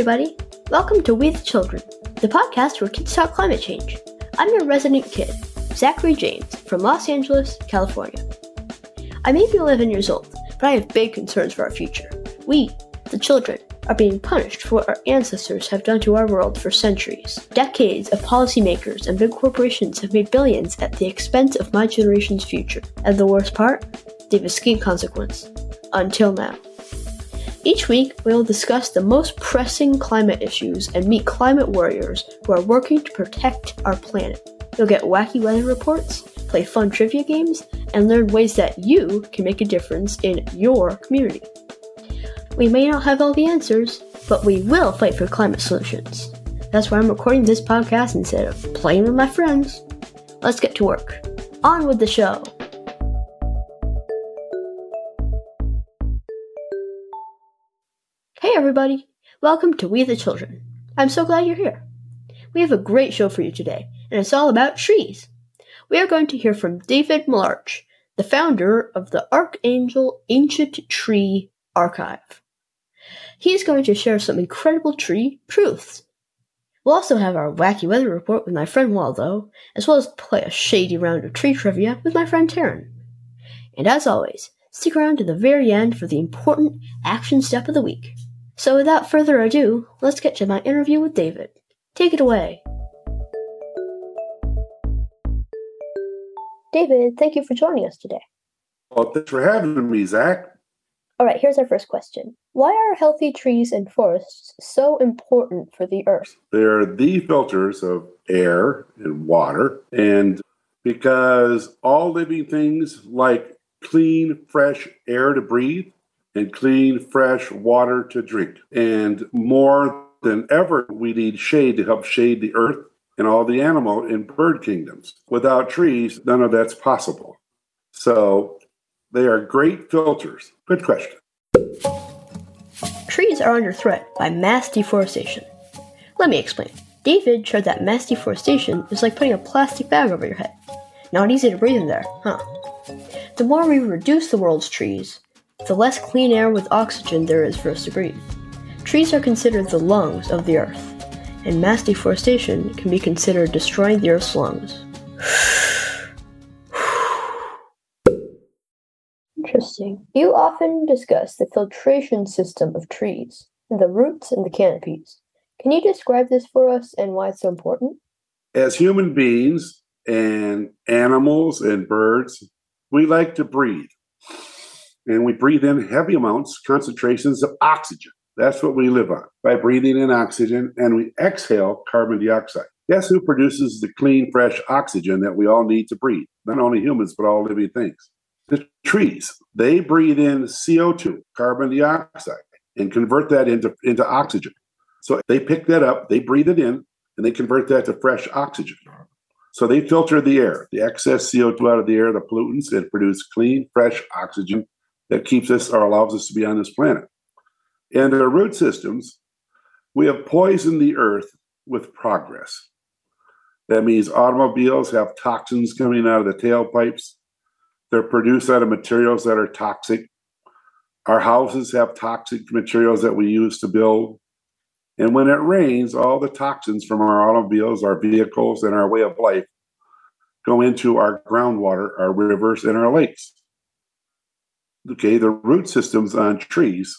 Everybody. Welcome to We the Children, the podcast where kids talk climate change. I'm your resident kid, Zachary James, from Los Angeles, California. I may be 11 years old, but I have big concerns for our future. We, the children, are being punished for what our ancestors have done to our world for centuries. Decades of policymakers and big corporations have made billions at the expense of my generation's future. And the worst part? They've escaped consequence. Until now. Each week, we will discuss the most pressing climate issues and meet climate warriors who are working to protect our planet. You'll get wacky weather reports, play fun trivia games, and learn ways that you can make a difference in your community. We may not have all the answers, but we will fight for climate solutions. That's why I'm recording this podcast instead of playing with my friends. Let's get to work. On with the show. Hey everybody, welcome to We the Children. I'm so glad you're here. We have a great show for you today, and it's all about trees. We are going to hear from David Milarch, the founder of the Archangel Ancient Tree Archive. He's going to share some incredible tree truths. We'll also have our wacky weather report with my friend Waldo, as well as play a shady round of tree trivia with my friend Taryn. And as always, stick around to the very end for the important action step of the week. So without further ado, let's get to my interview with David. Take it away. David, thank you for joining us today. Well, thanks for having me, Zach. All right, here's our first question. Why are healthy trees and forests so important for the earth? They're the filters of air and water. And because all living things like clean, fresh air to breathe and clean, fresh water to drink. And more than ever, we need shade to help shade the earth and all the animal and bird kingdoms. Without trees, none of that's possible. So They are great filters. Good question. Trees are under threat by mass deforestation. Let me explain. David showed that mass deforestation is like putting a plastic bag over your head. Not easy to breathe in there, huh? The more we reduce the world's trees, the less clean air with oxygen there is for us to breathe. Trees are considered the lungs of the earth, and mass deforestation can be considered destroying the earth's lungs. Interesting. You often discuss the filtration system of trees, the roots and the canopies. Can you describe this for us and why it's so important? As human beings and animals and birds, we like to breathe. And we breathe in heavy amounts, concentrations of oxygen. That's what we live on by breathing in oxygen, and we exhale carbon dioxide. Guess who produces the clean, fresh oxygen that we all need to breathe? Not only humans, but all living things. The trees, they breathe in CO2, carbon dioxide, and convert that into, into oxygen. So they pick that up, they breathe it in, and they convert that to fresh oxygen. So they filter the air, the excess CO2 out of the air, the pollutants, and produce clean, fresh oxygen that keeps us or allows us to be on this planet. And our root systems, we have poisoned the earth with progress. That means automobiles have toxins coming out of the tailpipes. They're produced out of materials that are toxic. Our houses have toxic materials that we use to build. And when it rains, all the toxins from our automobiles, our vehicles, and our way of life go into our groundwater, our rivers, and our lakes. Okay, the root systems on trees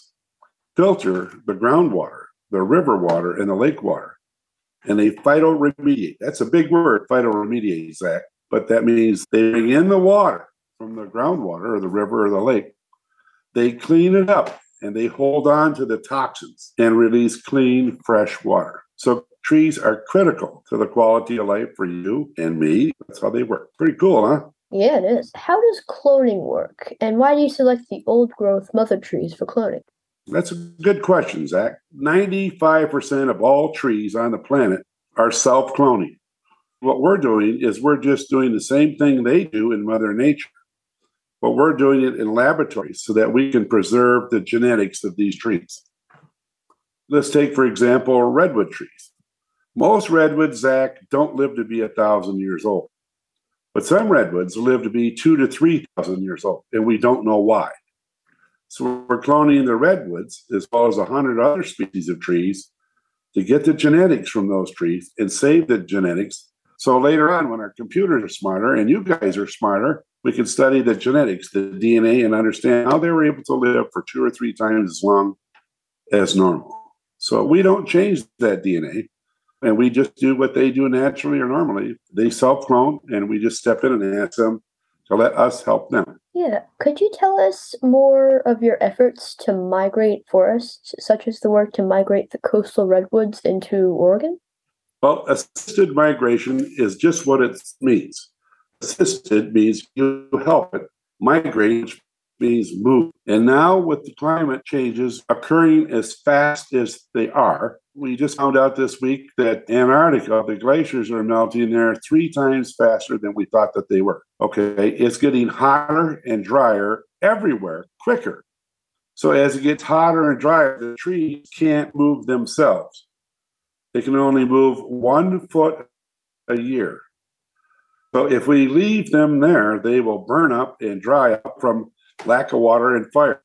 filter the groundwater, the river water, and the lake water. And they phytoremediate. That's a big word, phytoremediate, Zach. But that means they bring in the water from the groundwater or the river or the lake. They clean it up and they hold on to the toxins and release clean, fresh water. So trees are critical to the quality of life for you and me. That's how they work. Pretty cool, huh? Yeah, it is. How does cloning work? And why do you select the old growth mother trees for cloning? That's a good question, Zach. 95% of all trees on the planet are self cloning. What we're doing is we're just doing the same thing they do in Mother Nature, but we're doing it in laboratories so that we can preserve the genetics of these trees. Let's take, for example, redwood trees. Most redwoods, Zach, don't live to be a thousand years old, but some redwoods live to be two to three thousand years old, and we don't know why. So we're cloning the redwoods as well as a hundred other species of trees to get the genetics from those trees and save the genetics. So later on, when our computers are smarter and you guys are smarter, we can study the genetics, the DNA, and understand how they were able to live for two or three times as long as normal. So we don't change that DNA and we just do what they do naturally or normally. They self clone and we just step in and ask them to let us help them. Yeah. Could you tell us more of your efforts to migrate forests, such as the work to migrate the coastal redwoods into Oregon? Well, assisted migration is just what it means. Assisted means you help it. Migrate move. And now, with the climate changes occurring as fast as they are, we just found out this week that Antarctica, the glaciers are melting there three times faster than we thought that they were. Okay, it's getting hotter and drier everywhere quicker. So as it gets hotter and drier, the trees can't move themselves. They can only move one foot a year. So if we leave them there, they will burn up and dry up from lack of water and fire.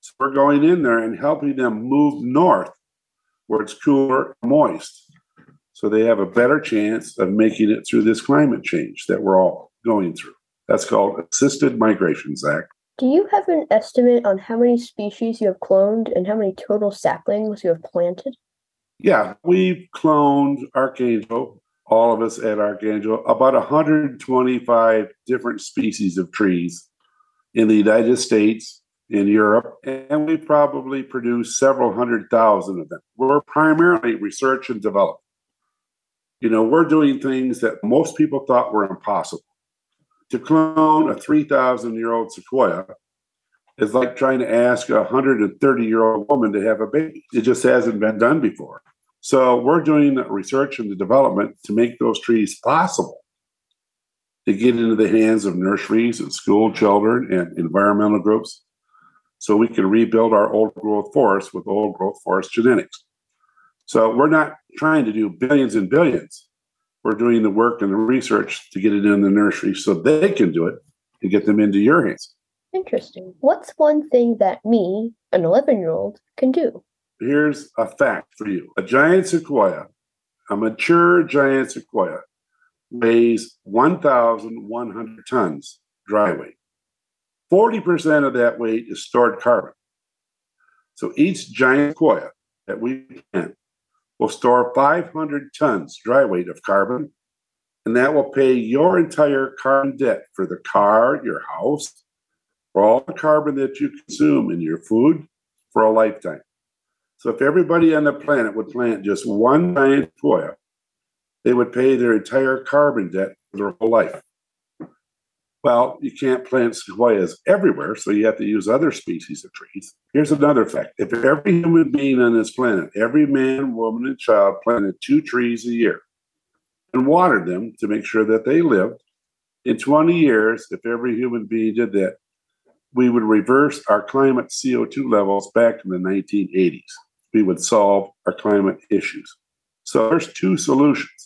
So we're going in there and helping them move north where it's cooler moist. So they have a better chance of making it through this climate change that we're all going through. That's called assisted migration, Zach. Do you have an estimate on how many species you have cloned and how many total saplings you have planted? Yeah, we've cloned Archangel, all of us at Archangel, about 125 different species of trees in the United States, in Europe, and we probably produce several hundred thousand of them. We're primarily research and development. You know, we're doing things that most people thought were impossible. To clone a 3,000 year old sequoia is like trying to ask a 130 year old woman to have a baby. It just hasn't been done before. So we're doing research and the development to make those trees possible. To get into the hands of nurseries and school children and environmental groups so we can rebuild our old growth forest with old growth forest genetics. So we're not trying to do billions and billions. We're doing the work and the research to get it in the nursery so they can do it and get them into your hands. Interesting. What's one thing that me, an 11 year old, can do? Here's a fact for you a giant sequoia, a mature giant sequoia, weighs 1,100 tons dry weight. 40% of that weight is stored carbon. So each giant sequoia that we plant will store 500 tons dry weight of carbon, and that will pay your entire carbon debt for the car, your house, for all the carbon that you consume in your food for a lifetime. So if everybody on the planet would plant just one giant sequoia, they would pay their entire carbon debt for their whole life. Well, you can't plant sequoias everywhere, so you have to use other species of trees. Here's another fact if every human being on this planet, every man, woman, and child planted two trees a year and watered them to make sure that they lived, in 20 years, if every human being did that, we would reverse our climate CO2 levels back to the 1980s. We would solve our climate issues. So there's two solutions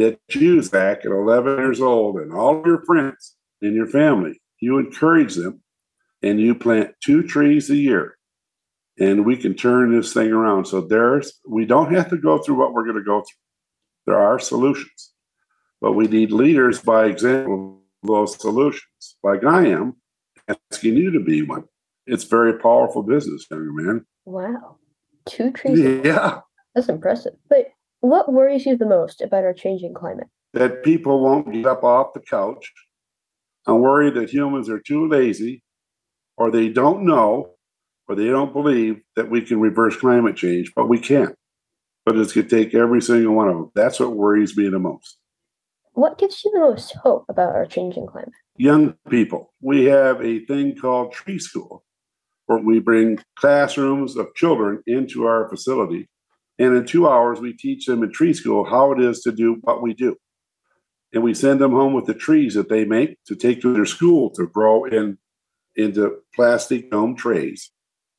that you, Zach, at 11 years old, and all your friends in your family, you encourage them and you plant two trees a year. And we can turn this thing around. So there's, we don't have to go through what we're going to go through. There are solutions, but we need leaders by example of those solutions, like I am asking you to be one. It's very powerful business, younger man. Wow. Two trees? Yeah. That's impressive. But what worries you the most about our changing climate? That people won't get up off the couch. I'm worried that humans are too lazy, or they don't know, or they don't believe that we can reverse climate change, but we can't. But it's going to take every single one of them. That's what worries me the most. What gives you the most hope about our changing climate? young people. We have a thing called Tree School, where we bring classrooms of children into our facility. And in two hours, we teach them in Tree School how it is to do what we do. And we send them home with the trees that they make to take to their school to grow in into plastic dome trays.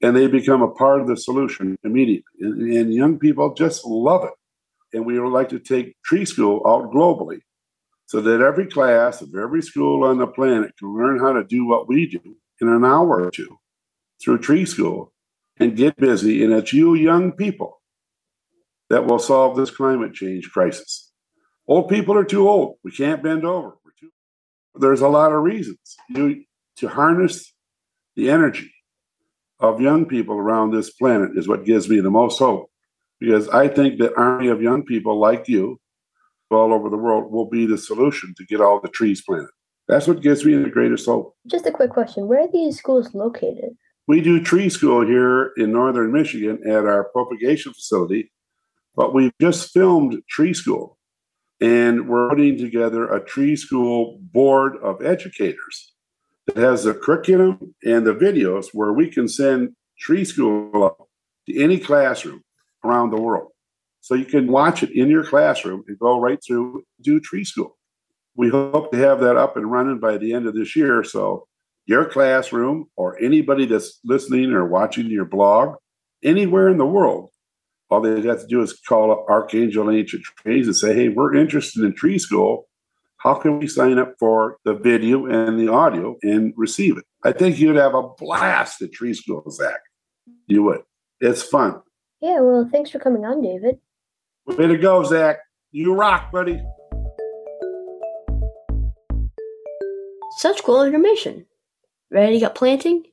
And they become a part of the solution immediately. And, and young people just love it. And we would like to take Tree School out globally so that every class of every school on the planet can learn how to do what we do in an hour or two through tree school and get busy. And it's you young people that will solve this climate change crisis. Old people are too old. We can't bend over. Too... There's a lot of reasons. You, to harness the energy of young people around this planet is what gives me the most hope because I think that army of young people like you all over the world will be the solution to get all the trees planted. That's what gives me the greatest hope. Just a quick question Where are these schools located? We do tree school here in northern Michigan at our propagation facility, but we've just filmed tree school and we're putting together a tree school board of educators that has the curriculum and the videos where we can send tree school to any classroom around the world. So you can watch it in your classroom and go right through do tree school. We hope to have that up and running by the end of this year. So your classroom or anybody that's listening or watching your blog anywhere in the world, all they have to do is call up Archangel Ancient Trees and say, hey, we're interested in tree school. How can we sign up for the video and the audio and receive it? I think you'd have a blast at tree school, Zach. You would. It's fun. Yeah, well, thanks for coming on, David. Way to go, Zach. You rock, buddy. Such cool information. Ready to get planting?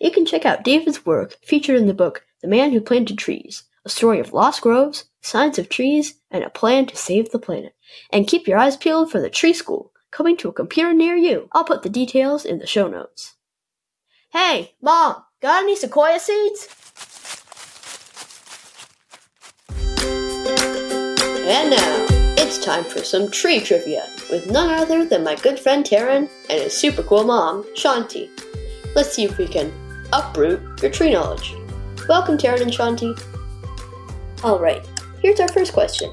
You can check out David's work featured in the book The Man Who Planted Trees, a story of lost groves, science of trees, and a plan to save the planet. And keep your eyes peeled for the tree school coming to a computer near you. I'll put the details in the show notes. Hey, Mom, got any sequoia seeds? And now, it's time for some tree trivia with none other than my good friend Taryn and his super cool mom, Shanti. Let's see if we can uproot your tree knowledge. Welcome, Taryn and Shanti. Alright, here's our first question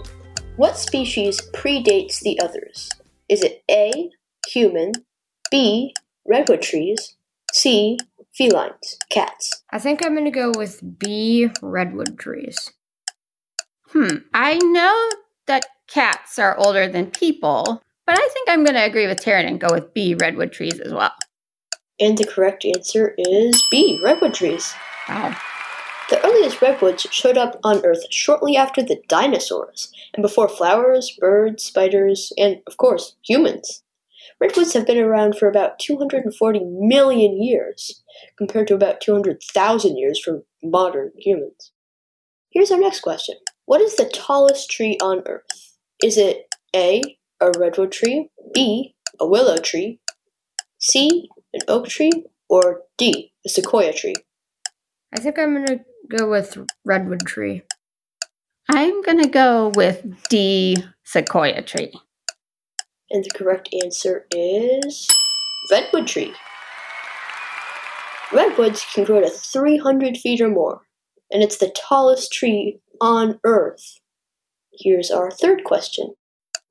What species predates the others? Is it A, human, B. Redwood trees, C. Felines, cats. I think I'm going to go with B. Redwood trees. Hmm. I know that cats are older than people, but I think I'm going to agree with Taryn and go with B. Redwood trees as well. And the correct answer is B. Redwood trees. Wow. The earliest redwoods showed up on Earth shortly after the dinosaurs, and before flowers, birds, spiders, and, of course, humans. Redwoods have been around for about 240 million years, compared to about 200,000 years for modern humans. Here's our next question What is the tallest tree on Earth? Is it A, a redwood tree, B, a willow tree, C, an oak tree, or D, a sequoia tree? I think I'm going to go with redwood tree. I'm going to go with D, sequoia tree. And the correct answer is redwood tree. Redwoods can grow to 300 feet or more, and it's the tallest tree on Earth. Here's our third question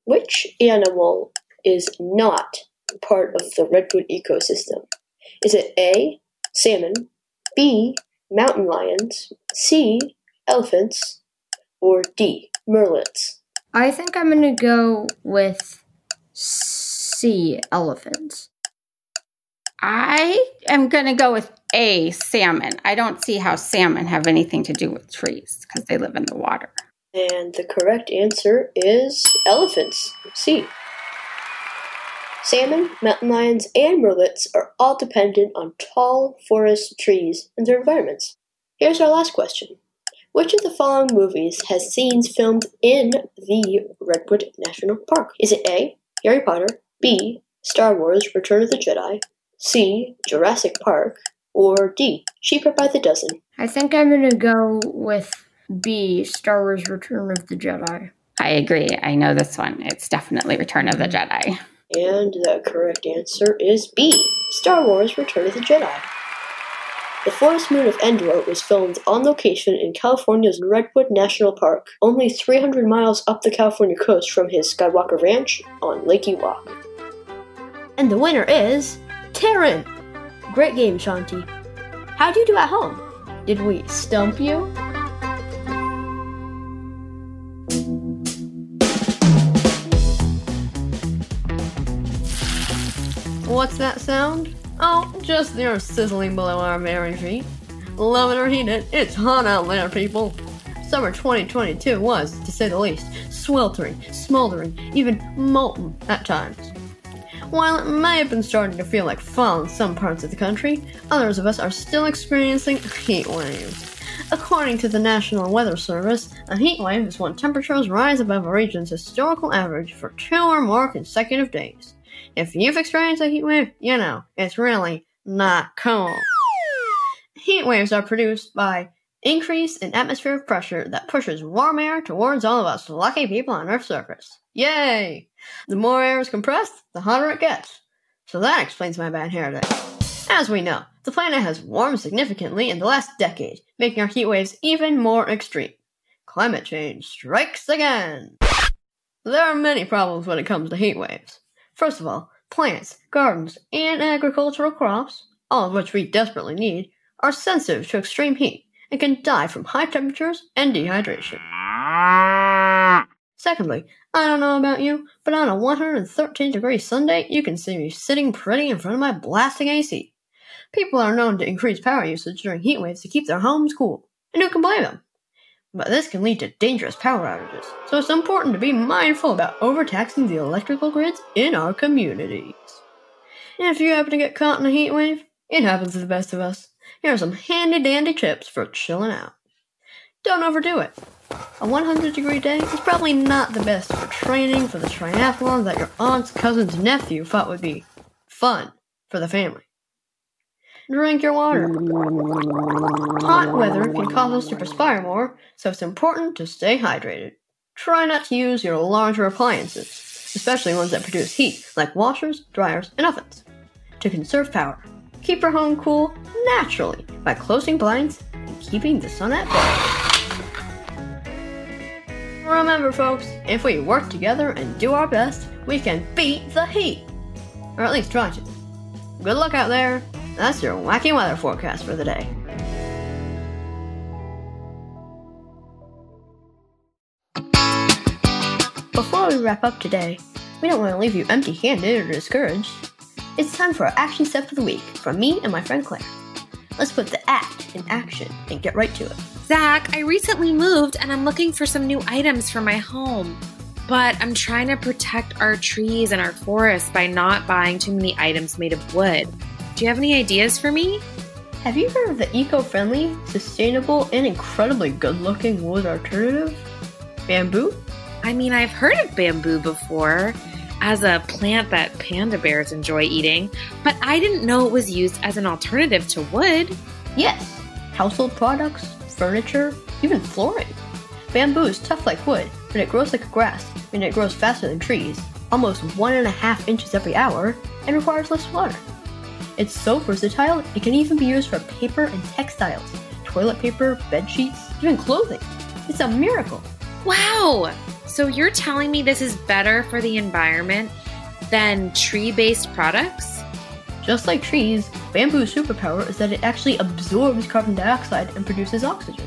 Which animal is not part of the redwood ecosystem? Is it A. Salmon, B. Mountain lions, C. Elephants, or D. Murrelets? I think I'm going to go with C. Elephants. I am going to go with A, salmon. I don't see how salmon have anything to do with trees because they live in the water. And the correct answer is elephants. C. Salmon, mountain lions, and murrelets are all dependent on tall forest trees and their environments. Here's our last question. Which of the following movies has scenes filmed in the Redwood National Park? Is it A. Harry Potter, B. Star Wars Return of the Jedi, C. Jurassic Park, or D. Cheaper by the dozen? I think I'm going to go with B. Star Wars Return of the Jedi. I agree. I know this one. It's definitely Return of the mm. Jedi. And the correct answer is B. Star Wars Return of the Jedi. The forest moon of Endor was filmed on location in California's Redwood National Park, only 300 miles up the California coast from his Skywalker Ranch on Lake Ewok. And the winner is Taryn! Great game, Shanti. How'd you do at home? Did we stump you? What's that sound? Oh, just the earth sizzling below our very feet. Love it or hate it, it's hot out there, people. Summer 2022 was, to say the least, sweltering, smoldering, even molten at times. While it may have been starting to feel like fall in some parts of the country, others of us are still experiencing heat waves. According to the National Weather Service, a heat wave is when temperatures rise above a region's historical average for two or more consecutive days. If you've experienced a heat wave, you know, it's really not cool. Heat waves are produced by increase in atmospheric pressure that pushes warm air towards all of us lucky people on Earth's surface. Yay! The more air is compressed, the hotter it gets. So that explains my bad hair day. As we know, the planet has warmed significantly in the last decade, making our heat waves even more extreme. Climate change strikes again! There are many problems when it comes to heat waves. First of all, plants, gardens, and agricultural crops, all of which we desperately need, are sensitive to extreme heat and can die from high temperatures and dehydration. Secondly, I don't know about you, but on a 113 degree Sunday, you can see me sitting pretty in front of my blasting AC. People are known to increase power usage during heat waves to keep their homes cool, and who can blame them? But this can lead to dangerous power outages, so it's important to be mindful about overtaxing the electrical grids in our communities. And if you happen to get caught in a heat wave, it happens to the best of us. Here are some handy dandy tips for chilling out. Don't overdo it. A 100 degree day is probably not the best for training for the triathlon that your aunt's cousin's nephew thought would be fun for the family. Drink your water. Hot weather can cause us to perspire more, so it's important to stay hydrated. Try not to use your larger appliances, especially ones that produce heat, like washers, dryers, and ovens. To conserve power, keep your home cool naturally by closing blinds and keeping the sun at bay. Remember, folks, if we work together and do our best, we can beat the heat. Or at least try to. Good luck out there. That's your wacky weather forecast for the day. Before we wrap up today, we don't want to leave you empty handed or discouraged. It's time for our action step of the week from me and my friend Claire. Let's put the act in action and get right to it. Zach, I recently moved and I'm looking for some new items for my home. But I'm trying to protect our trees and our forests by not buying too many items made of wood. Do you have any ideas for me? Have you heard of the eco friendly, sustainable, and incredibly good looking wood alternative? Bamboo? I mean, I've heard of bamboo before as a plant that panda bears enjoy eating, but I didn't know it was used as an alternative to wood. Yes, household products, furniture, even flooring. Bamboo is tough like wood, but it grows like grass, and it grows faster than trees, almost one and a half inches every hour, and requires less water. It's so versatile, it can even be used for paper and textiles, toilet paper, bed sheets, even clothing. It's a miracle. Wow! So you're telling me this is better for the environment than tree based products? Just like trees, bamboo's superpower is that it actually absorbs carbon dioxide and produces oxygen.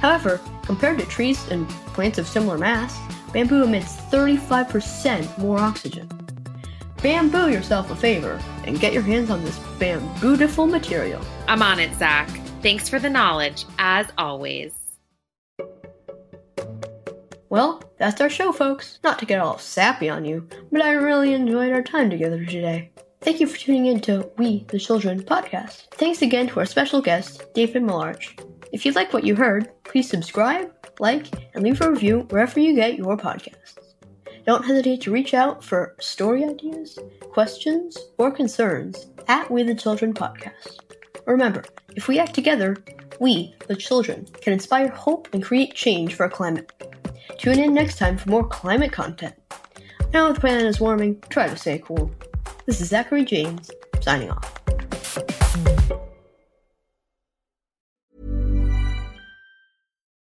However, compared to trees and plants of similar mass, bamboo emits 35% more oxygen. Bamboo yourself a favor and get your hands on this bambootiful material. I'm on it, Zach. Thanks for the knowledge, as always. Well, that's our show, folks. Not to get all sappy on you, but I really enjoyed our time together today. Thank you for tuning in to We the Children podcast. Thanks again to our special guest, David Milarch. If you like what you heard, please subscribe, like, and leave a review wherever you get your podcasts. Don't hesitate to reach out for story ideas, questions, or concerns at We the Children podcast. Remember, if we act together, we, the children, can inspire hope and create change for our climate. Tune in next time for more climate content. Now the planet is warming, try to stay cool. This is Zachary James, signing off.